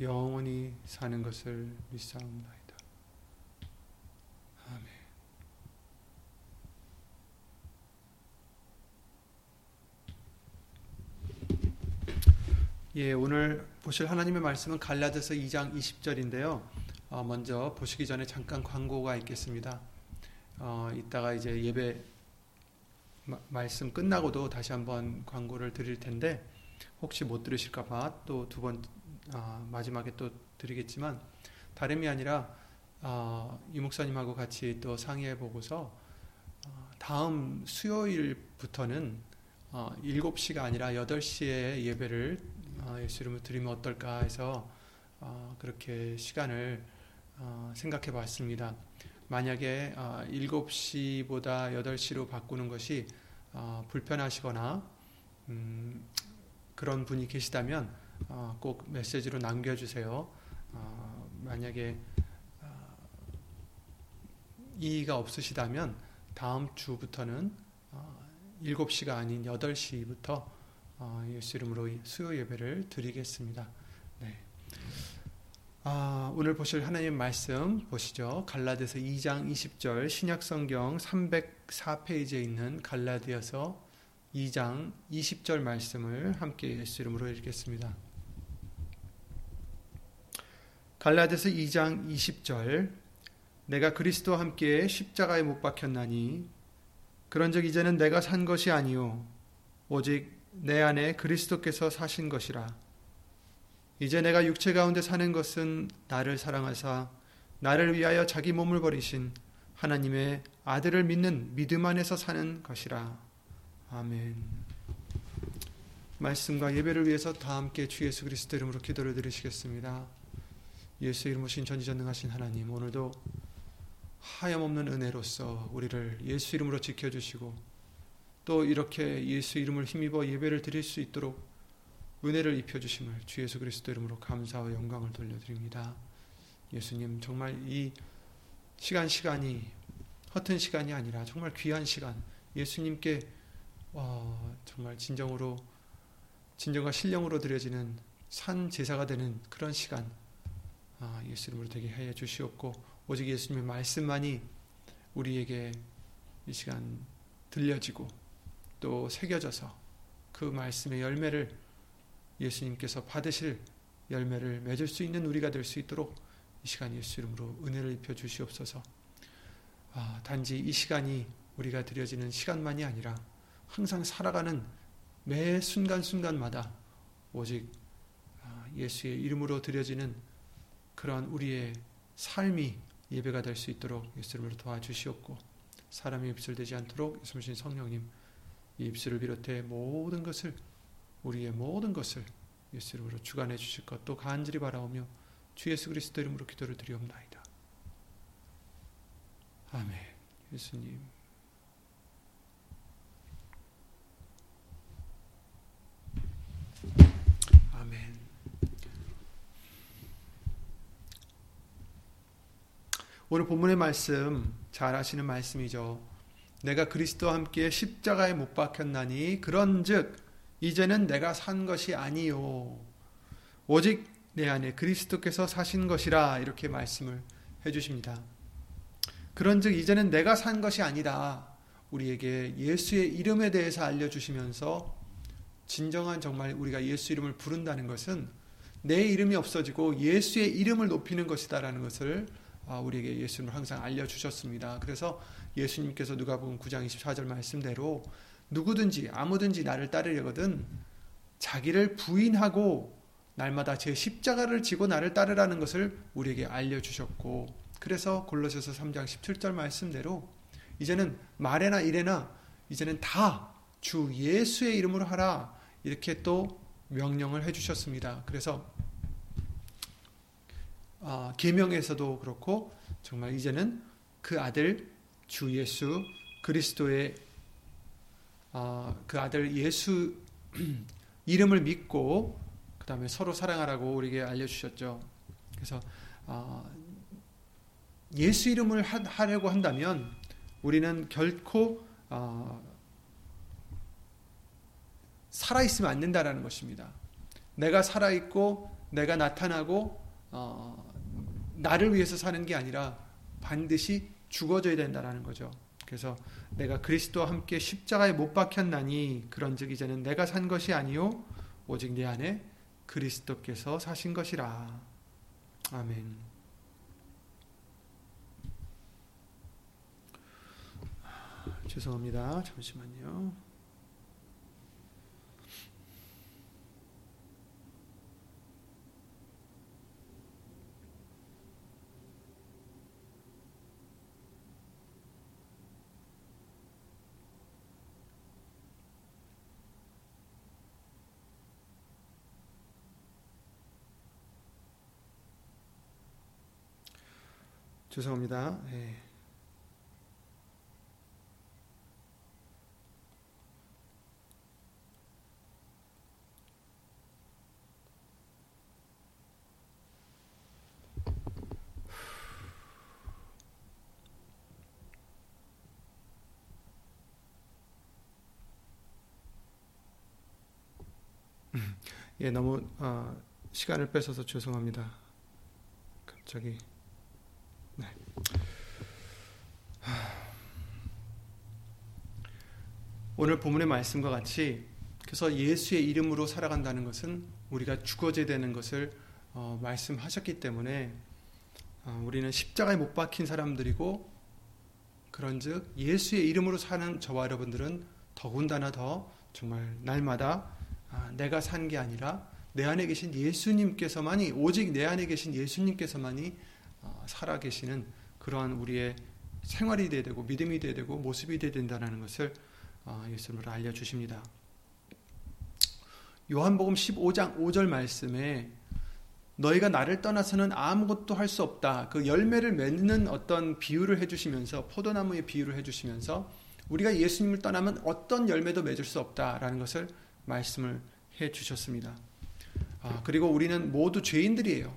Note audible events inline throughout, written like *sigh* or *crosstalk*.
영원히 사는 것을 믿사옵나이다. 아멘. 예, 오늘 보실 하나님의 말씀은 갈라디아서 2장 20절인데요. 어, 먼저 보시기 전에 잠깐 광고가 있겠습니다. 어, 이따가 이제 예배 마, 말씀 끝나고도 다시 한번 광고를 드릴 텐데 혹시 못 들으실까봐 또 두 번 어, 마지막에 또 드리겠지만 다름이 아니라 어, 이 목사님하고 같이 또 상의해 보고서 어, 다음 수요일부터는 어, 7시가 아니라 8시에 예배를 어, 예수 이름으로 드리면 어떨까 해서 어, 그렇게 시간을 어, 생각해 봤습니다. 만약에 어, 7시보다 8시로 바꾸는 것이 어, 불편하시거나 음, 그런 분이 계시다면 어, 꼭 메시지로 남겨주세요. 어, 만약에 어, 이의가 없으시다면 다음 주부터는 7시가 아닌 8시부터 예수 이름으로 수요 예배를 드리겠습니다. 네. 아, 오늘 보실 하나님 말씀 보시죠. 갈라디아서 2장 20절 신약 성경 304페이지에 있는 갈라디아서 2장 20절 말씀을 함께 예수 이름으로 읽겠습니다. 갈라디아서 2장 20절 내가 그리스도와 함께 십자가에 못 박혔나니 그런즉 이제는 내가 산 것이 아니요 오직 내 안에 그리스도께서 사신 것이라 이제 내가 육체 가운데 사는 것은 나를 사랑하사 나를 위하여 자기 몸을 버리신 하나님의 아들을 믿는 믿음 안에서 사는 것이라 아멘. 말씀과 예배를 위해서 다 함께 주 예수 그리스도 이름으로 기도를 드리시겠습니다. 예수 이름 오신 전지전능하신 하나님 오늘도 하염없는 은혜로서 우리를 예수 이름으로 지켜주시고 또 이렇게 예수 이름을 힘입어 예배를 드릴 수 있도록 은혜를 입혀주심을 주 예수 그리스도 이름으로 감사와 영광을 돌려드립니다. 예수님 정말 이 시간 시간이 허튼 시간이 아니라 정말 귀한 시간 예수님께 와, 정말 진정으로 진정과 신령으로 드려지는 산 제사가 되는 그런 시간 아, 예수 이름으로 되게 해 주시옵고 오직 예수님의 말씀만이 우리에게 이 시간 들려지고 또 새겨져서 그 말씀의 열매를 예수님께서 받으실 열매를 맺을 수 있는 우리가 될 수 있도록 이 시간 예수 이름으로 은혜를 입혀 주시옵소서. 아, 단지 이 시간이 우리가 드려지는 시간만이 아니라 항상 살아가는 매 순간순간마다 오직 아, 예수의 이름으로 드려지는 그러한 우리의 삶이 예배가 될 수 있도록 예수님으로 도와주시옵고 사람이 입술 되지 않도록 예수님 성령님 이 입술을 비롯해 모든 것을 우리의 모든 것을 예수 이름으로 주관해 주실 것또 간절히 바라오며 주 예수 그리스도 이름으로 기도를 드리옵나이다. 아멘. 예수님. 오늘 본문의 말씀 잘 아시는 말씀이죠. 내가 그리스도와 함께 십자가에 못 박혔나니 그런즉 이제는 내가 산 것이 아니요 오직 내 안에 그리스도께서 사신 것이라 이렇게 말씀을 해 주십니다. 그런즉 이제는 내가 산 것이 아니다. 우리에게 예수의 이름에 대해서 알려 주시면서 진정한 정말 우리가 예수 이름을 부른다는 것은 내 이름이 없어지고 예수의 이름을 높이는 것이다라는 것을 아, 우리에게 예수님을 항상 알려주셨습니다. 그래서 예수님께서 누가복음 9장 24절 말씀대로 누구든지 아무든지 나를 따르려거든 자기를 부인하고 날마다 제 십자가를 지고 나를 따르라는 것을 우리에게 알려주셨고 그래서 골로새서 3장 17절 말씀대로 이제는 말에나 일에나 이제는 다 주 예수의 이름으로 하라 이렇게 또 명령을 해주셨습니다. 그래서 어, 계명에서도 그렇고 정말 이제는 그 아들 주 예수 그리스도의 어, 그 아들 예수 *clears throat* 이름을 믿고 그 다음에 서로 사랑하라고 우리에게 알려주셨죠. 그래서 어, 예수 이름을 하, 려고 한다면 우리는 결코 어, 살아 있으면 안 된다라는 것입니다. 내가 살아 있고 내가 나타나고 어, 나를 위해서 사는 게 아니라 반드시 죽어져야 된다라는 거죠. 그래서 내가 그리스도와 함께 십자가에 못 박혔나니 그런즉 이제는 내가 산 것이 아니요 오직 내 안에 그리스도께서 사신 것이라. 아멘. 죄송합니다. 잠시만요. 죄송합니다. 네. 예, 너무 어, 시간을 뺏어서 죄송합니다. 갑자기 오늘 본문의 말씀과 같이 그래서 예수의 이름으로 살아간다는 것은 우리가 죽어져야 되는 것을 어, 말씀하셨기 때문에 어, 우리는 십자가에 못 박힌 사람들이고 그런즉 예수의 이름으로 사는 저와 여러분들은 더군다나 더 정말 날마다 아, 내가 산 게 아니라 내 안에 계신 예수님께서만이 오직 내 안에 계신 예수님께서만이 어, 살아 계시는 그러한 우리의 생활이 되야 되고 믿음이 되야 되고 모습이 되야 된다는 것을 어, 예수님으로 알려주십니다. 요한복음 15장 5절 말씀에 너희가 나를 떠나서는 아무것도 할 수 없다. 그 열매를 맺는 어떤 비유를 해주시면서 포도나무의 비유를 해주시면서 우리가 예수님을 떠나면 어떤 열매도 맺을 수 없다라는 것을 말씀을 해주셨습니다. 아, 그리고 우리는 모두 죄인들이에요.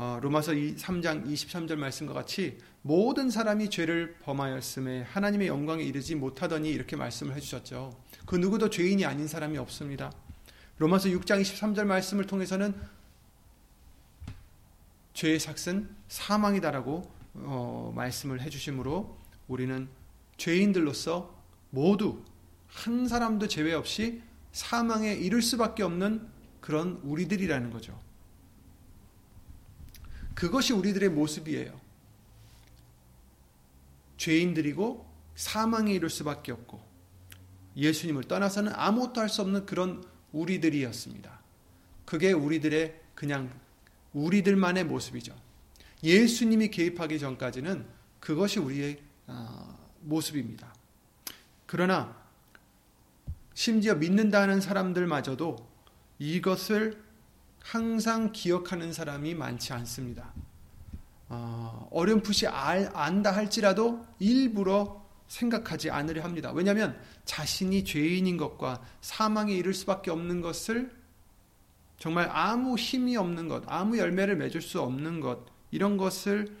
어, 로마서 3장 23절 말씀과 같이 모든 사람이 죄를 범하였음에 하나님의 영광에 이르지 못하더니 이렇게 말씀을 해주셨죠. 그 누구도 죄인이 아닌 사람이 없습니다. 로마서 6장 23절 말씀을 통해서는 죄의 삭은 사망이다라고 어, 말씀을 해주심으로 우리는 죄인들로서 모두 한 사람도 제외 없이 사망에 이를 수밖에 없는 그런 우리들이라는 거죠. 그것이 우리들의 모습이에요. 죄인들이고 사망에 이를 수밖에 없고 예수님을 떠나서는 아무것도 할 수 없는 그런 우리들이었습니다. 그게 우리들의 그냥 우리들만의 모습이죠. 예수님이 개입하기 전까지는 그것이 우리의 아, 모습입니다. 그러나 심지어 믿는다는 사람들마저도 이것을 항상 기억하는 사람이 많지 않습니다. 어, 렴풋이 알, 안다 할지라도 일부러 생각하지 않으려 합니다. 왜냐하면 자신이 죄인인 것과 사망에 이를 수밖에 없는 것을 정말 아무 힘이 없는 것, 아무 열매를 맺을 수 없는 것, 이런 것을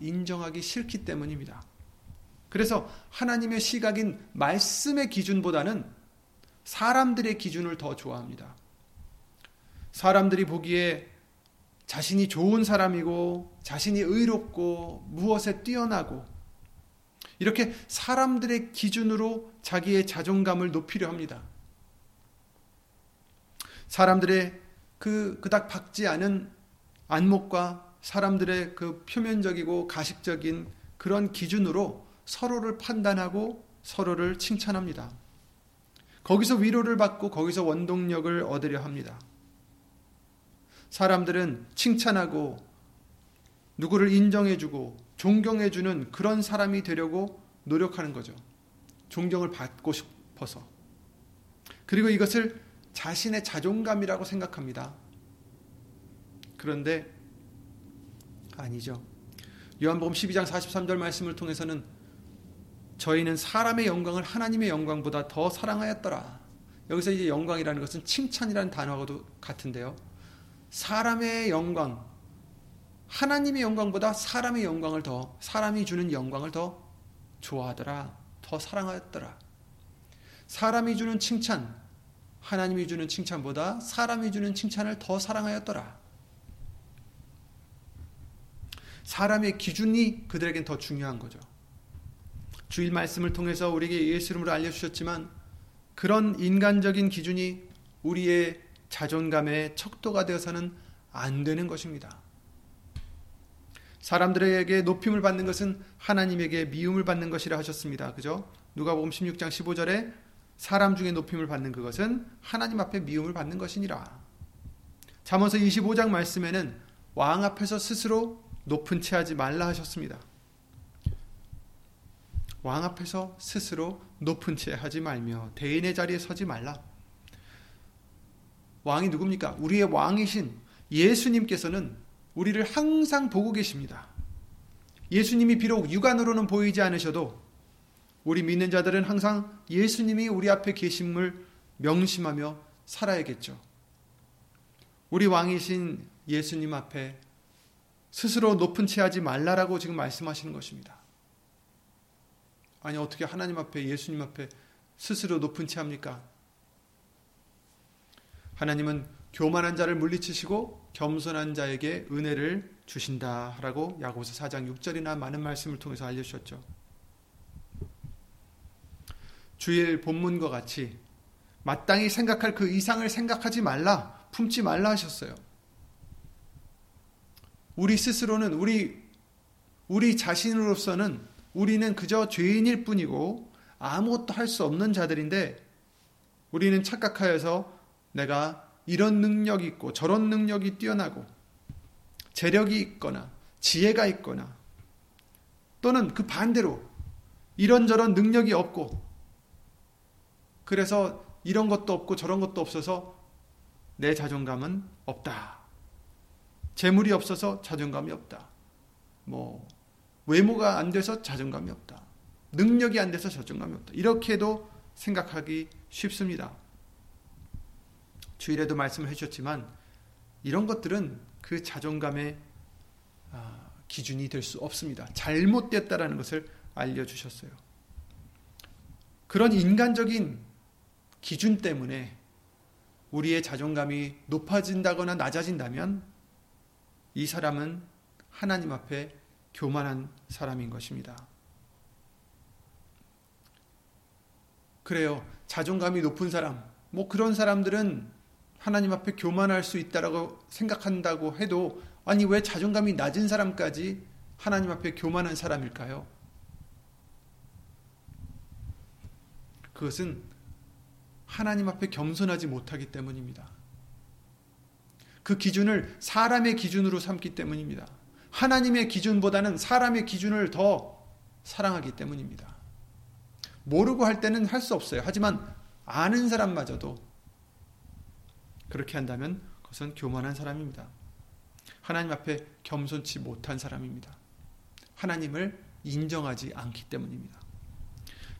인정하기 싫기 때문입니다. 그래서 하나님의 시각인 말씀의 기준보다는 사람들의 기준을 더 좋아합니다. 사람들이 보기에 자신이 좋은 사람이고 자신이 의롭고 무엇에 뛰어나고 이렇게 사람들의 기준으로 자기의 자존감을 높이려 합니다. 사람들의 그 그닥 박지 않은 안목과 사람들의 그 표면적이고 가식적인 그런 기준으로 서로를 판단하고 서로를 칭찬합니다. 거기서 위로를 받고 거기서 원동력을 얻으려 합니다. 사람들은 칭찬하고 누구를 인정해주고 존경해주는 그런 사람이 되려고 노력하는 거죠. 존경을 받고 싶어서. 그리고 이것을 자신의 자존감이라고 생각합니다. 그런데 아니죠. 요한복음 12장 43절 말씀을 통해서는 저희는 사람의 영광을 하나님의 영광보다 더 사랑하였더라. 여기서 이제 영광이라는 것은 칭찬이라는 단어하고도 같은데요. 사람의 영광, 하나님의 영광보다 사람의 영광을 더, 사람이 주는 영광을 더 좋아하더라. 더 사랑하였더라. 사람이 주는 칭찬, 하나님이 주는 칭찬보다 사람이 주는 칭찬을 더 사랑하였더라. 사람의 기준이 그들에겐 더 중요한 거죠. 주일 말씀을 통해서 우리에게 예수 이름으로 알려주셨지만 그런 인간적인 기준이 우리의 자존감의 척도가 되어서는 안 되는 것입니다. 사람들에게 높임을 받는 것은 하나님에게 미움을 받는 것이라 하셨습니다. 그죠? 누가복음 16장 15절에 사람 중에 높임을 받는 그것은 하나님 앞에 미움을 받는 것이니라. 잠언서 25장 말씀에는 왕 앞에서 스스로 높은 채 하지 말라 하셨습니다. 왕 앞에서 스스로 높은 채 하지 말며 대인의 자리에 서지 말라. 왕이 누굽니까? 우리의 왕이신 예수님께서는 우리를 항상 보고 계십니다. 예수님이 비록 육안으로는 보이지 않으셔도 우리 믿는 자들은 항상 예수님이 우리 앞에 계심을 명심하며 살아야겠죠. 우리 왕이신 예수님 앞에 스스로 높은 채 하지 말라라고 지금 말씀하시는 것입니다. 아니 어떻게 하나님 앞에 예수님 앞에 스스로 높은 채 합니까? 하나님은 교만한 자를 물리치시고 겸손한 자에게 은혜를 주신다라고 야고보서 4장 6절이나 많은 말씀을 통해서 알려 주셨죠. 주일 본문과 같이 마땅히 생각할 그 이상을 생각하지 말라, 품지 말라 하셨어요. 우리 스스로는 우리 우리 자신으로서는 우리는 그저 죄인일 뿐이고 아무것도 할 수 없는 자들인데 우리는 착각하여서 내가 이런 능력이 있고 저런 능력이 뛰어나고 재력이 있거나 지혜가 있거나 또는 그 반대로 이런저런 능력이 없고 그래서 이런 것도 없고 저런 것도 없어서 내 자존감은 없다. 재물이 없어서 자존감이 없다. 뭐 외모가 안 돼서 자존감이 없다. 능력이 안 돼서 자존감이 없다. 이렇게도 생각하기 쉽습니다. 주일에도 말씀을 해주셨지만 이런 것들은 그 자존감의 아, 기준이 될 수 없습니다. 잘못됐다라는 것을 알려주셨어요. 그런 인간적인 기준 때문에 우리의 자존감이 높아진다거나 낮아진다면 이 사람은 하나님 앞에 교만한 사람인 것입니다. 그래요. 자존감이 높은 사람, 뭐 그런 사람들은 하나님 앞에 교만할 수 있다라고 생각한다고 해도 아니 왜 자존감이 낮은 사람까지 하나님 앞에 교만한 사람일까요? 그것은 하나님 앞에 겸손하지 못하기 때문입니다. 그 기준을 사람의 기준으로 삼기 때문입니다. 하나님의 기준보다는 사람의 기준을 더 사랑하기 때문입니다. 모르고 할 때는 할 수 없어요. 하지만 아는 사람마저도 그렇게 한다면 그것은 교만한 사람입니다. 하나님 앞에 겸손치 못한 사람입니다. 하나님을 인정하지 않기 때문입니다.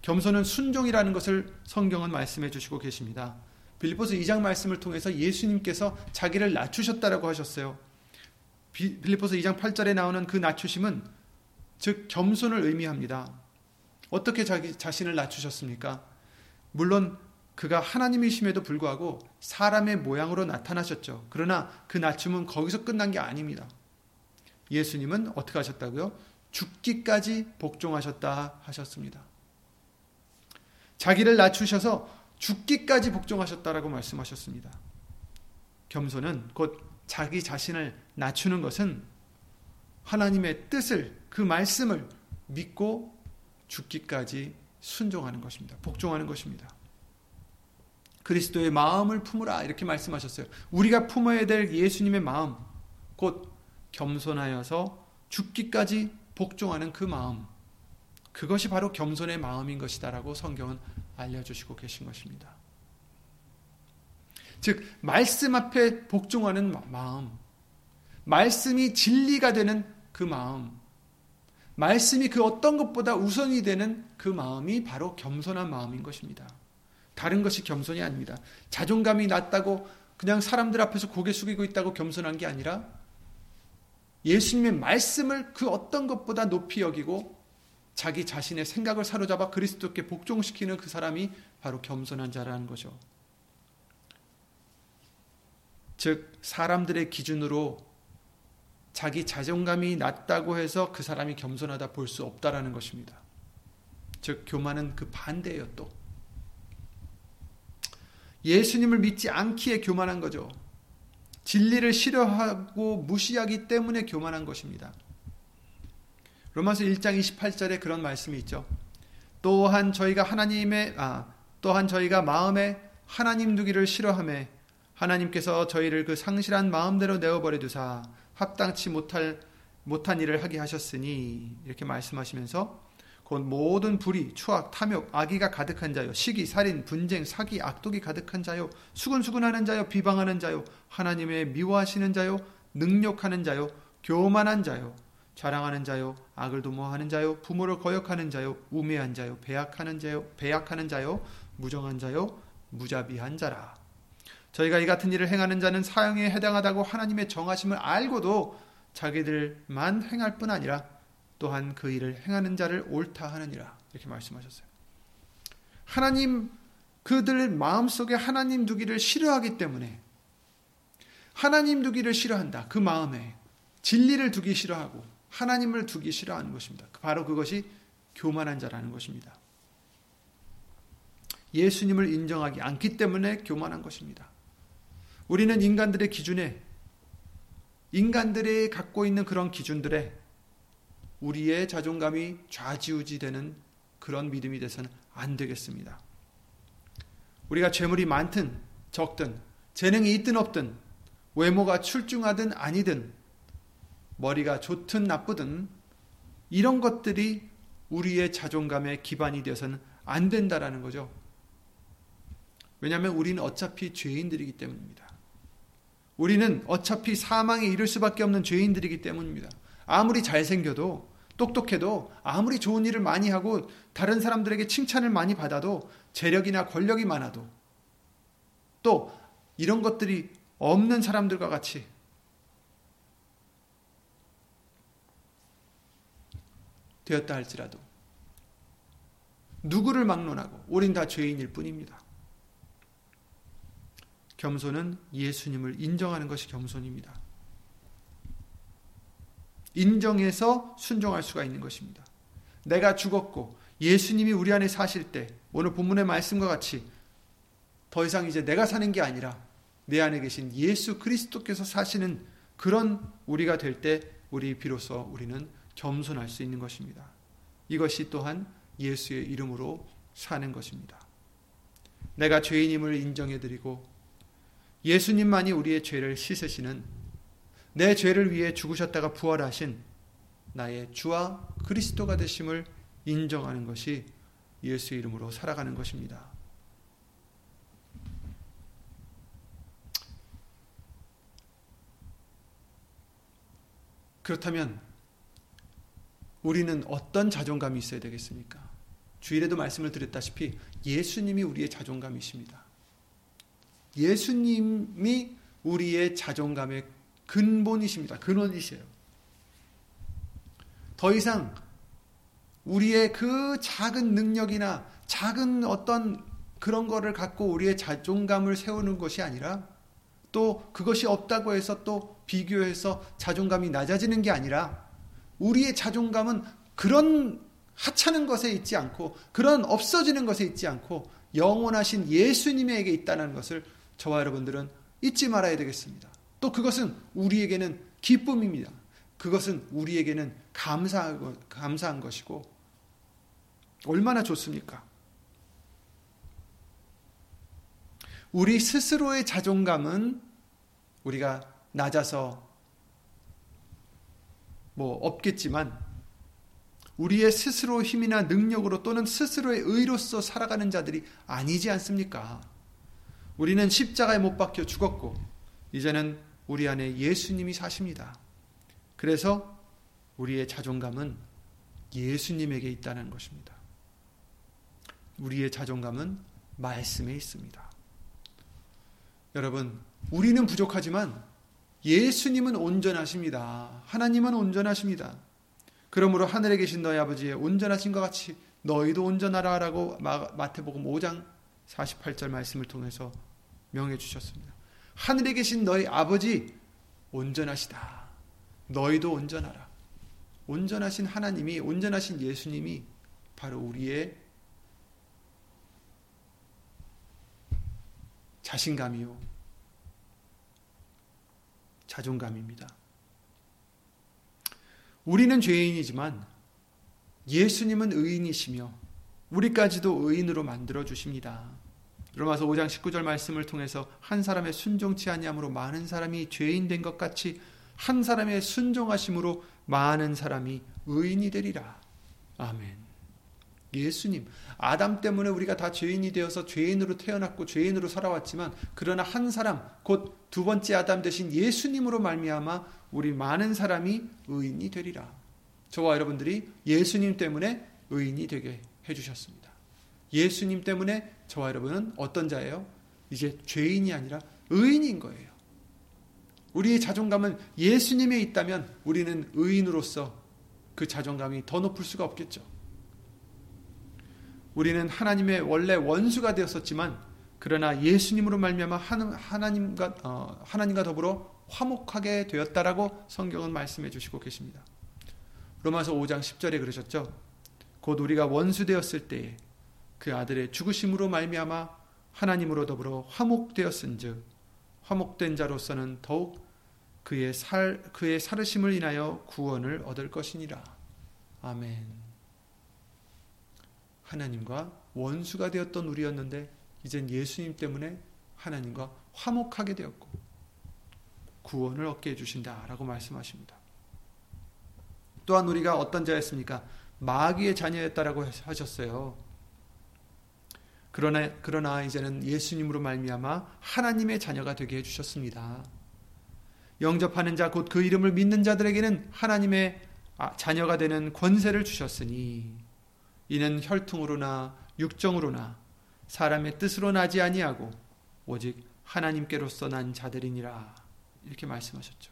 겸손은 순종이라는 것을 성경은 말씀해 주시고 계십니다. 빌리포스 2장 말씀을 통해서 예수님께서 자기를 낮추셨다라고 하셨어요. 빌리포스 2장 8절에 나오는 그 낮추심은 즉 겸손을 의미합니다. 어떻게 자기 자신을 낮추셨습니까? 물론 그가 하나님이심에도 불구하고 사람의 모양으로 나타나셨죠. 그러나 그 낮춤은 거기서 끝난 게 아닙니다. 예수님은 어떻게 하셨다고요? 죽기까지 복종하셨다 하셨습니다. 자기를 낮추셔서 죽기까지 복종하셨다라고 말씀하셨습니다. 겸손은 곧 자기 자신을 낮추는 것은 하나님의 뜻을 그 말씀을 믿고 죽기까지 순종하는 것입니다. 복종하는 것입니다. 그리스도의 마음을 품으라 이렇게 말씀하셨어요. 우리가 품어야 될 예수님의 마음 곧 겸손하여서 죽기까지 복종하는 그 마음 그것이 바로 겸손의 마음인 것이다라고 성경은 알려주시고 계신 것입니다. 즉 말씀 앞에 복종하는 마음 말씀이 진리가 되는 그 마음 말씀이 그 어떤 것보다 우선이 되는 그 마음이 바로 겸손한 마음인 것입니다. 다른 것이 겸손이 아닙니다. 자존감이 낮다고 그냥 사람들 앞에서 고개 숙이고 있다고 겸손한 게 아니라 예수님의 말씀을 그 어떤 것보다 높이 여기고 자기 자신의 생각을 사로잡아 그리스도께 복종시키는 그 사람이 바로 겸손한 자라는 거죠. 즉, 사람들의 기준으로 자기 자존감이 낮다고 해서 그 사람이 겸손하다 볼 수 없다라는 것입니다. 즉, 교만은 그 반대예요, 또. 예수님을 믿지 않기에 교만한 거죠. 진리를 싫어하고 무시하기 때문에 교만한 것입니다. 로마서 1장 28절에 그런 말씀이 있죠. 또한 저희가 하나님의 아 또한 저희가 마음에 하나님 두기를 싫어함에 하나님께서 저희를 그 상실한 마음대로 내어버려 두사 합당치 못할 못한 일을 하게 하셨으니 이렇게 말씀하시면서 곧 모든 불의, 추악, 탐욕, 악의가 가득한 자요, 시기, 살인, 분쟁, 사기, 악독이 가득한 자요, 수근수근하는 자요, 비방하는 자요, 하나님의 미워하시는 자요, 능욕하는 자요, 교만한 자요, 자랑하는 자요, 악을 도모하는 자요, 부모를 거역하는 자요, 우매한 자요, 배약하는 자요, 배약하는 자요, 무정한 자요, 무자비한 자라. 저희가 이 같은 일을 행하는 자는 사형에 해당하다고 하나님의 정하심을 알고도 자기들만 행할 뿐 아니라 또한 그 일을 행하는 자를 옳다 하느니라 이렇게 말씀하셨어요. 하나님 그들 마음속에 하나님 두기를 싫어하기 때문에 하나님 두기를 싫어한다. 그 마음에 진리를 두기 싫어하고 하나님을 두기 싫어하는 것입니다. 바로 그것이 교만한 자라는 것입니다. 예수님을 인정하기 않기 때문에 교만한 것입니다. 우리는 인간들의 기준에 인간들이 갖고 있는 그런 기준들에 우리의 자존감이 좌지우지 되는 그런 믿음이 돼서는 안 되겠습니다. 우리가 재물이 많든 적든 재능이 있든 없든 외모가 출중하든 아니든 머리가 좋든 나쁘든 이런 것들이 우리의 자존감의 기반이 되어서는 안 된다라는 거죠. 왜냐하면 우리는 어차피 죄인들이기 때문입니다. 우리는 어차피 사망에 이를 수밖에 없는 죄인들이기 때문입니다. 아무리 잘생겨도 똑똑해도 아무리 좋은 일을 많이 하고 다른 사람들에게 칭찬을 많이 받아도 재력이나 권력이 많아도 또 이런 것들이 없는 사람들과 같이 되었다 할지라도 누구를 막론하고 우린 다 죄인일 뿐입니다. 겸손은 예수님을 인정하는 것이 겸손입니다. 인정해서 순종할 수가 있는 것입니다. 내가 죽었고 예수님이 우리 안에 사실 때 오늘 본문의 말씀과 같이 더 이상 이제 내가 사는 게 아니라 내 안에 계신 예수 그리스도께서 사시는 그런 우리가 될 때 우리 비로소 우리는 겸손할 수 있는 것입니다. 이것이 또한 예수의 이름으로 사는 것입니다. 내가 죄인임을 인정해 드리고 예수님만이 우리의 죄를 씻으시는 내 죄를 위해 죽으셨다가 부활하신 나의 주와 그리스도가 되심을 인정하는 것이 예수의 이름으로 살아가는 것입니다. 그렇다면 우리는 어떤 자존감이 있어야 되겠습니까? 주일에도 말씀을 드렸다시피 예수님이 우리의 자존감이십니다. 예수님이 우리의 자존감의 근본이십니다. 근원이세요. 더 이상 우리의 그 작은 능력이나 작은 어떤 그런 거를 갖고 우리의 자존감을 세우는 것이 아니라 또 그것이 없다고 해서 또 비교해서 자존감이 낮아지는 게 아니라 우리의 자존감은 그런 하찮은 것에 있지 않고 그런 없어지는 것에 있지 않고 영원하신 예수님에게 있다는 것을 저와 여러분들은 잊지 말아야 되겠습니다. 또 그것은 우리에게는 기쁨입니다. 그것은 우리에게는 감사한, 것이고 얼마나 좋습니까? 우리 스스로의 자존감은 우리가 낮아서 뭐 없겠지만 우리의 스스로 힘이나 능력으로 또는 스스로의 의로서 살아가는 자들이 아니지 않습니까? 우리는 십자가에 못 박혀 죽었고 이제는 우리 안에 예수님이 사십니다. 그래서 우리의 자존감은 예수님에게 있다는 것입니다. 우리의 자존감은 말씀에 있습니다. 여러분, 우리는 부족하지만 예수님은 온전하십니다. 하나님은 온전하십니다. 그러므로 하늘에 계신 너희 아버지의 온전하신 것 같이 너희도 온전하라라고 마태복음 5장 48절 말씀을 통해서 명해 주셨습니다. 하늘에 계신 너희 아버지 온전하시다. 너희도 온전하라. 온전하신 하나님이 온전하신 예수님이 바로 우리의 자신감이요. 자존감입니다. 우리는 죄인이지만 예수님은 의인이시며 우리까지도 의인으로 만들어 주십니다. 로마서 5장 19절 말씀을 통해서 한 사람의 순종치 아니함으로 많은 사람이 죄인 된 것 같이 한 사람의 순종하심으로 많은 사람이 의인이 되리라. 아멘. 예수님, 아담 때문에 우리가 다 죄인이 되어서 죄인으로 태어났고 죄인으로 살아왔지만 그러나 한 사람 곧 두 번째 아담 대신 예수님으로 말미암아 우리 많은 사람이 의인이 되리라. 저와 여러분들이 예수님 때문에 의인이 되게 해 주셨습니다. 예수님 때문에 저와 여러분은 어떤 자예요? 이제 죄인이 아니라 의인인 거예요. 우리의 자존감은 예수님에 있다면 우리는 의인으로서 그 자존감이 더 높을 수가 없겠죠. 우리는 하나님의 원래 원수가 되었었지만 그러나 예수님으로 말미암아 하나님과 어, 하나님과 더불어 화목하게 되었다라고 성경은 말씀해 주시고 계십니다. 로마서 5장 10절에 그러셨죠. 곧 우리가 원수 되었을 때에 그 아들의 죽으심으로 말미암아 하나님으로 더불어 화목되었은즉 화목된 자로서는 더욱 그의 살 그의 살으심을 인하여 구원을 얻을 것이니라. 아멘. 하나님과 원수가 되었던 우리였는데 이젠 예수님 때문에 하나님과 화목하게 되었고 구원을 얻게 해 주신다라고 말씀하십니다. 또한 우리가 어떤 자였습니까? 마귀의 자녀였다라고 하셨어요. 그러나 그러나 이제는 예수님으로 말미암아 하나님의 자녀가 되게 해 주셨습니다. 영접하는 자 곧 그 이름을 믿는 자들에게는 하나님의 아, 자녀가 되는 권세를 주셨으니 이는 혈통으로나 육정으로나 사람의 뜻으로 나지 아니하고 오직 하나님께로서 난 자들이니라 이렇게 말씀하셨죠.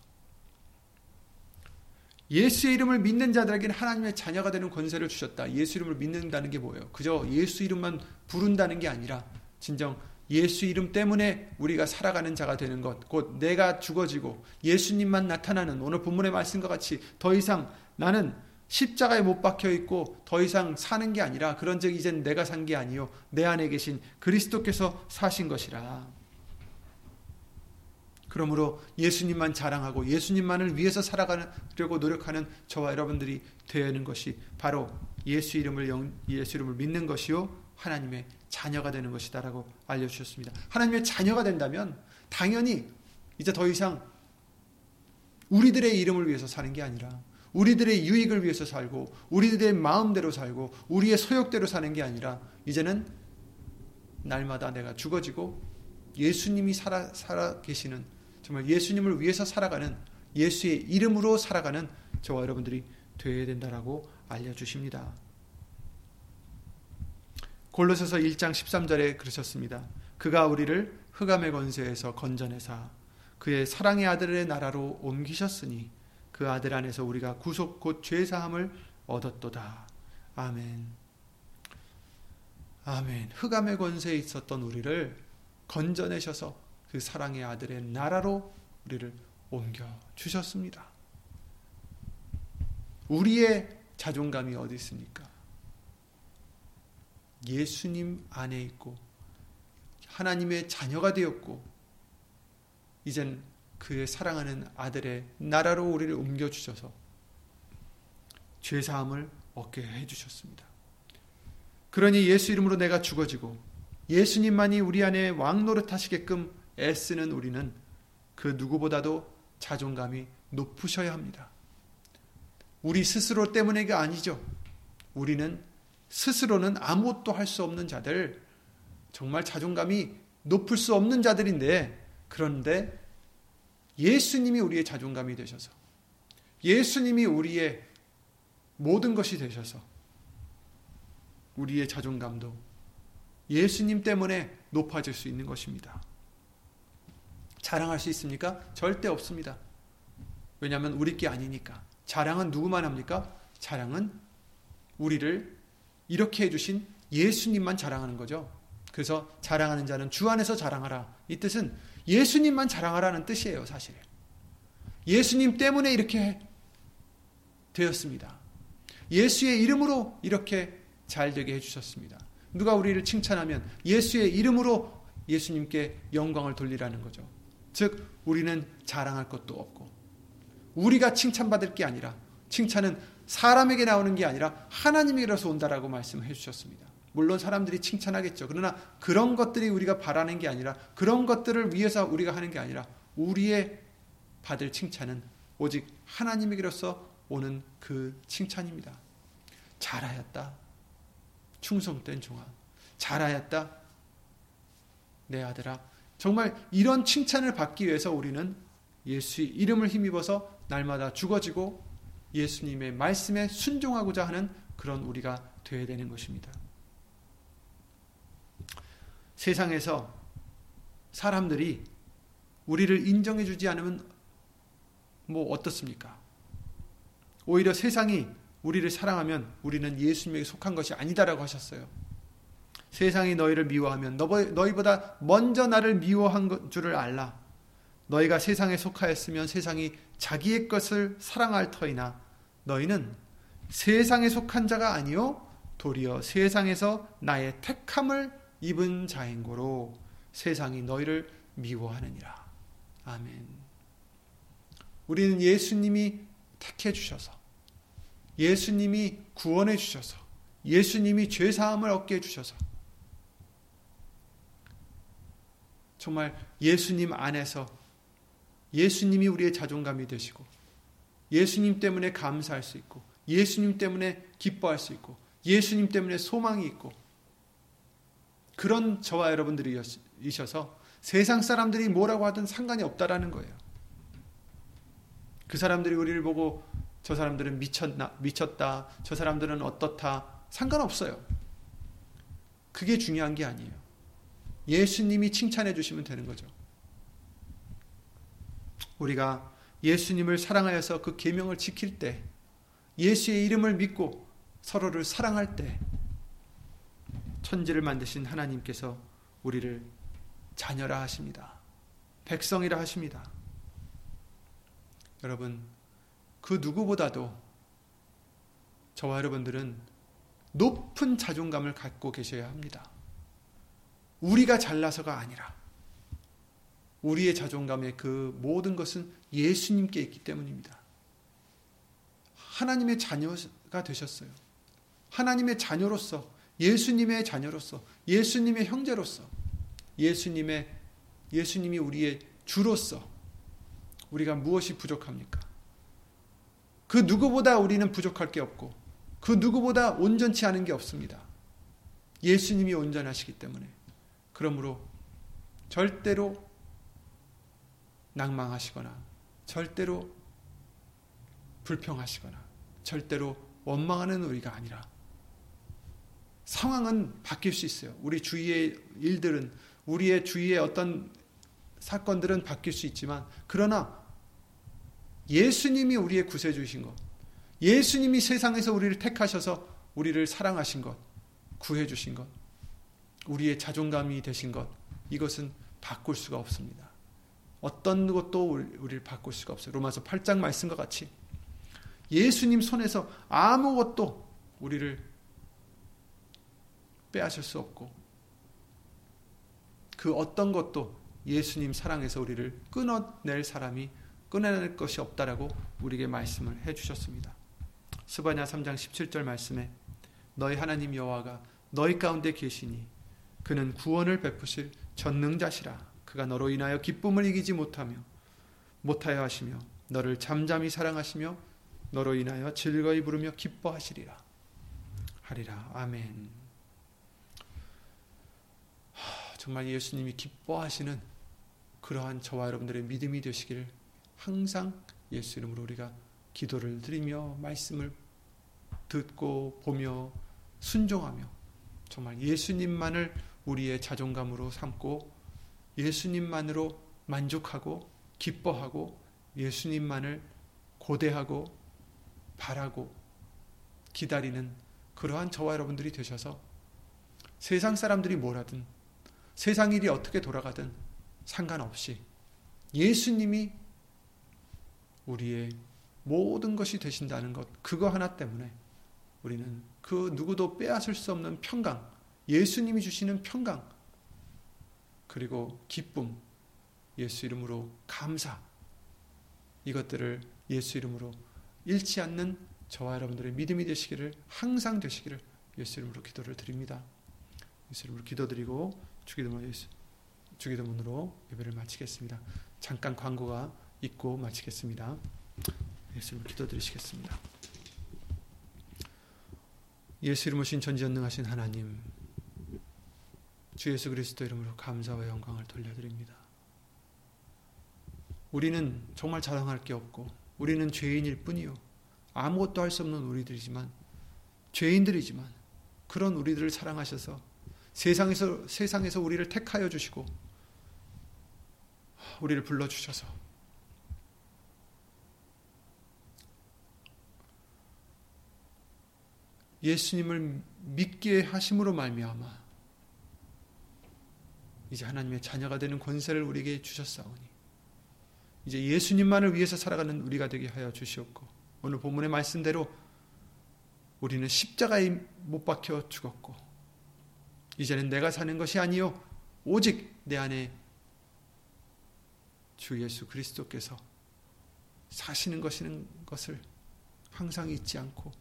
예수의 이름을 믿는 자들에게는 하나님의 자녀가 되는 권세를 주셨다. 예수 이름을 믿는다는 게 뭐예요? 그저 예수 이름만 부른다는 게 아니라 진정 예수 이름 때문에 우리가 살아가는 자가 되는 것, 곧 내가 죽어지고 예수님만 나타나는 오늘 본문의 말씀과 같이 더 이상 나는 십자가에 못 박혀 있고 더 이상 사는 게 아니라 그런즉 이젠 내가 산 게 아니요 내 안에 계신 그리스도께서 사신 것이라. 그러므로 예수님만 자랑하고 예수님만을 위해서 살아가려고 노력하는 저와 여러분들이 되는 것이 바로 예수 이름을 영, 예수 이름을 믿는 것이요 하나님의 자녀가 되는 것이다라고 알려 주셨습니다. 하나님의 자녀가 된다면 당연히 이제 더 이상 우리들의 이름을 위해서 사는 게 아니라 우리들의 유익을 위해서 살고 우리들의 마음대로 살고 우리의 소욕대로 사는 게 아니라 이제는 날마다 내가 죽어지고 예수님이 살아, 살아 계시는 정말 예수님을 위해서 살아가는 예수의 이름으로 살아가는 저와 여러분들이 되어야 된다라고 알려주십니다. 골로새서 1장 13절에 그러셨습니다. 그가 우리를 흑암의 권세에서 건져내사 그의 사랑의 아들의 나라로 옮기셨으니 그 아들 안에서 우리가 구속 곧 죄사함을 얻었도다. 아멘. 아멘. 흑암의 권세에 있었던 우리를 건져내셔서 그 사랑의 아들의 나라로 우리를 옮겨 주셨습니다. 우리의 자존감이 어디 있습니까? 예수님 안에 있고 하나님의 자녀가 되었고 이젠 그의 사랑하는 아들의 나라로 우리를 옮겨 주셔서 죄 사함을 얻게 해 주셨습니다. 그러니 예수 이름으로 내가 죽어지고 예수님만이 우리 안에 왕 노릇하시게끔 애쓰는 우리는 그 누구보다도 자존감이 높으셔야 합니다. 우리 스스로 때문에가 아니죠. 우리는 스스로는 아무것도 할 수 없는 자들, 정말 자존감이 높을 수 없는 자들인데, 그런데 예수님이 우리의 자존감이 되셔서, 예수님이 우리의 모든 것이 되셔서, 우리의 자존감도 예수님 때문에 높아질 수 있는 것입니다. 자랑할 수 있습니까? 절대 없습니다. 왜냐하면 우리 게 아니니까. 자랑은 누구만 합니까? 자랑은 우리를 이렇게 해주신 예수님만 자랑하는 거죠. 그래서 자랑하는 자는 주 안에서 자랑하라. 이 뜻은 예수님만 자랑하라는 뜻이에요, 사실. 예수님 때문에 이렇게 되었습니다. 예수의 이름으로 이렇게 잘 되게 해주셨습니다. 누가 우리를 칭찬하면 예수의 이름으로 예수님께 영광을 돌리라는 거죠. 즉, 우리는 자랑할 것도 없고, 우리가 칭찬받을 게 아니라, 칭찬은 사람에게 나오는 게 아니라 하나님에게로서 온다라고 말씀해 주셨습니다. 물론 사람들이 칭찬하겠죠. 그러나 그런 것들이 우리가 바라는 게 아니라 그런 것들을 위해서 우리가 하는 게 아니라 우리의 받을 칭찬은 오직 하나님에게로서 오는 그 칭찬입니다. 잘하였다. 충성된 종아. 잘하였다. 내 아들아. 정말 이런 칭찬을 받기 위해서 우리는 예수의 이름을 힘입어서 날마다 죽어지고 예수님의 말씀에 순종하고자 하는 그런 우리가 되어야 되는 것입니다. 세상에서 사람들이 우리를 인정해 주지 않으면 뭐 어떻습니까? 오히려 세상이 우리를 사랑하면 우리는 예수님에게 속한 것이 아니다라고 하셨어요. 세상이 너희를 미워하면 너희보다 먼저 나를 미워한 줄을 알라. 너희가 세상에 속하였으면 세상이 자기의 것을 사랑할 터이나 너희는 세상에 속한 자가 아니요 도리어 세상에서 나의 택함을 입은 자인고로 세상이 너희를 미워하느니라. 아멘. 우리는 예수님이 택해 주셔서 예수님이 구원해 주셔서 예수님이 죄 사함을 얻게 해 주셔서 정말 예수님 안에서 예수님이 우리의 자존감이 되시고 예수님 때문에 감사할 수 있고 예수님 때문에 기뻐할 수 있고 예수님 때문에 소망이 있고 그런 저와 여러분들이셔서 세상 사람들이 뭐라고 하든 상관이 없다라는 거예요. 그 사람들이 우리를 보고 저 사람들은 미쳤나 미쳤다. 저 사람들은 어떻다. 상관없어요. 그게 중요한 게 아니에요. 예수님이 칭찬해 주시면 되는 거죠. 우리가 예수님을 사랑하여서 그 계명을 지킬 때 예수의 이름을 믿고 서로를 사랑할 때 천지를 만드신 하나님께서 우리를 자녀라 하십니다. 백성이라 하십니다. 여러분 그 누구보다도 저와 여러분들은 높은 자존감을 갖고 계셔야 합니다. 우리가 잘나서가 아니라 우리의 자존감의 그 모든 것은 예수님께 있기 때문입니다. 하나님의 자녀가 되셨어요. 하나님의 자녀로서, 예수님의 자녀로서, 예수님의 형제로서, 예수님의, 예수님이 우리의 주로서, 우리가 무엇이 부족합니까? 그 누구보다 우리는 부족할 게 없고, 그 누구보다 온전치 않은 게 없습니다. 예수님이 온전하시기 때문에. 그러므로 절대로 낭망하시거나 절대로 불평하시거나 절대로 원망하는 우리가 아니라 상황은 바뀔 수 있어요. 우리 주위의 일들은 우리의 주위의 어떤 사건들은 바뀔 수 있지만 그러나 예수님이 우리의 구세주이신 것, 예수님이 세상에서 우리를 택하셔서 우리를 사랑하신 것, 구해 주신 것, 우리의 자존감이 되신 것, 이것은 바꿀 수가 없습니다. 어떤 것도 우리를 바꿀 수가 없어요. 로마서 8장 말씀과 같이 예수님 손에서 아무것도 우리를 빼앗을 수 없고 그 어떤 것도 예수님 사랑에서 우리를 끊어낼 사람이 끊어낼 것이 없다라고 우리에게 말씀을 해 주셨습니다. 스바냐 3장 17절 말씀에 너희 하나님 여호와가 너희 가운데 계시니 그는 구원을 베푸실 전능자시라. 그가 너로 인하여 기쁨을 이기지 못하며 못하여 하시며 너를 잠잠히 사랑하시며 너로 인하여 즐거이 부르며 기뻐하시리라. 하리라. 아멘. 정말 예수님이 기뻐하시는 그러한 저와 여러분들의 믿음이 되시기를 항상 예수 이름으로 우리가 기도를 드리며 말씀을 듣고 보며 순종하며 정말 예수님만을 우리의 자존감으로 삼고 예수님만으로 만족하고 기뻐하고 예수님만을 고대하고 바라고 기다리는 그러한 저와 여러분들이 되셔서 세상 사람들이 뭐라든 세상 일이 어떻게 돌아가든 상관없이 예수님이 우리의 모든 것이 되신다는 것, 그거 하나 때문에 우리는 그 누구도 빼앗을 수 없는 평강, 예수님이 주시는 평강, 그리고 기쁨, 예수 이름으로 감사, 이것들을 예수 이름으로 잃지 않는 저와 여러분들의 믿음이 되시기를, 항상 되시기를 예수 이름으로 기도를 드립니다. 예수 이름으로 기도드리고 주기도문 예수 주기도문으로 예배를 마치겠습니다. 잠깐 광고가 있고 마치겠습니다. 예수님을 기도드리시겠습니다. 예수 이름으로 신 전지전능하신 하나님 주 예수 그리스도 이름으로 감사와 영광을 돌려드립니다. 우리는 정말 자랑할 게 없고 우리는 죄인일 뿐이요 아무것도 할 수 없는 우리들이지만 죄인들이지만 그런 우리들을 사랑하셔서 세상에서 세상에서 우리를 택하여 주시고 우리를 불러 주셔서 예수님을 믿게 하심으로 말미암아 이제 하나님의 자녀가 되는 권세를 우리에게 주셨사오니 이제 예수님만을 위해서 살아가는 우리가 되게 하여 주시옵고 오늘 본문의 말씀대로 우리는 십자가에 못 박혀 죽었고 이제는 내가 사는 것이 아니요 오직 내 안에 주 예수 그리스도께서 사시는 것이는 것을 항상 잊지 않고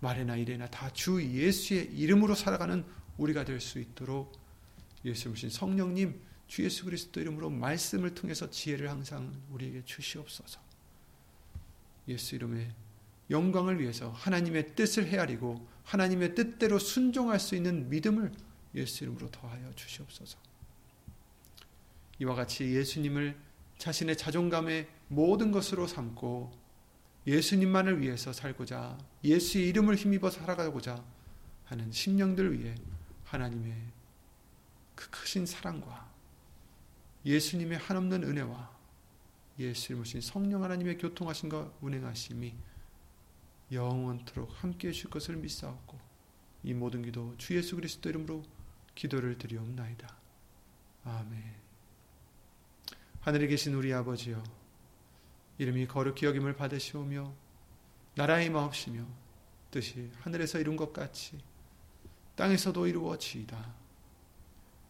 말에나 이래나 다 주 예수의 이름으로 살아가는 우리가 될 수 있도록 예수님신 성령님 주 예수 그리스도 이름으로 말씀을 통해서 지혜를 항상 우리에게 주시옵소서. 예수 이름의 영광을 위해서 하나님의 뜻을 헤아리고 하나님의 뜻대로 순종할 수 있는 믿음을 예수 이름으로 더하여 주시옵소서. 이와 같이 예수님을 자신의 자존감의 모든 것으로 삼고 예수님만을 위해서 살고자 예수의 이름을 힘입어 살아가고자 하는 심령들 위해 하나님의 그 크신 사랑과 예수님의 한없는 은혜와 예수를 모신 성령 하나님의 교통하신과 운행하심이 영원토록 함께해 주실 것을 믿사옵고 이 모든 기도 주 예수 그리스도 이름으로 기도를 드리옵나이다. 아멘. 하늘에 계신 우리 아버지여 이름이 거룩히 여김을 받으시오며 나라의 마옵시며 뜻이 하늘에서 이룬 것 같이 땅에서도 이루어지이다.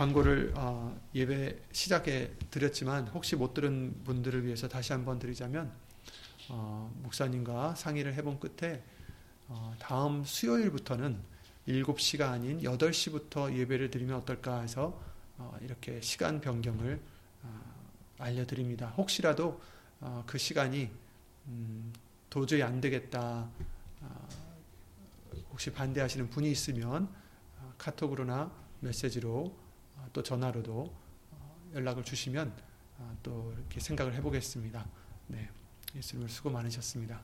광고를 어, 예배 시작에 드렸지만 혹시 못 들은 분들을 위해서 다시 한번 드리자면 어, 목사님과 상의를 해본 끝에 어, 다음 수요일부터는 7시가 아닌 8시부터 예배를 드리면 어떨까 해서 어, 이렇게 시간 변경을 어, 알려드립니다. 혹시라도 어, 그 시간이 음, 도저히 안 되겠다. 어, 혹시 반대하시는 분이 있으면 어, 카톡으로나 메시지로 어, 또 전화로도 연락을 주시면 또 이렇게 생각을 해보겠습니다. 네, 예수님을 수고 많으셨습니다.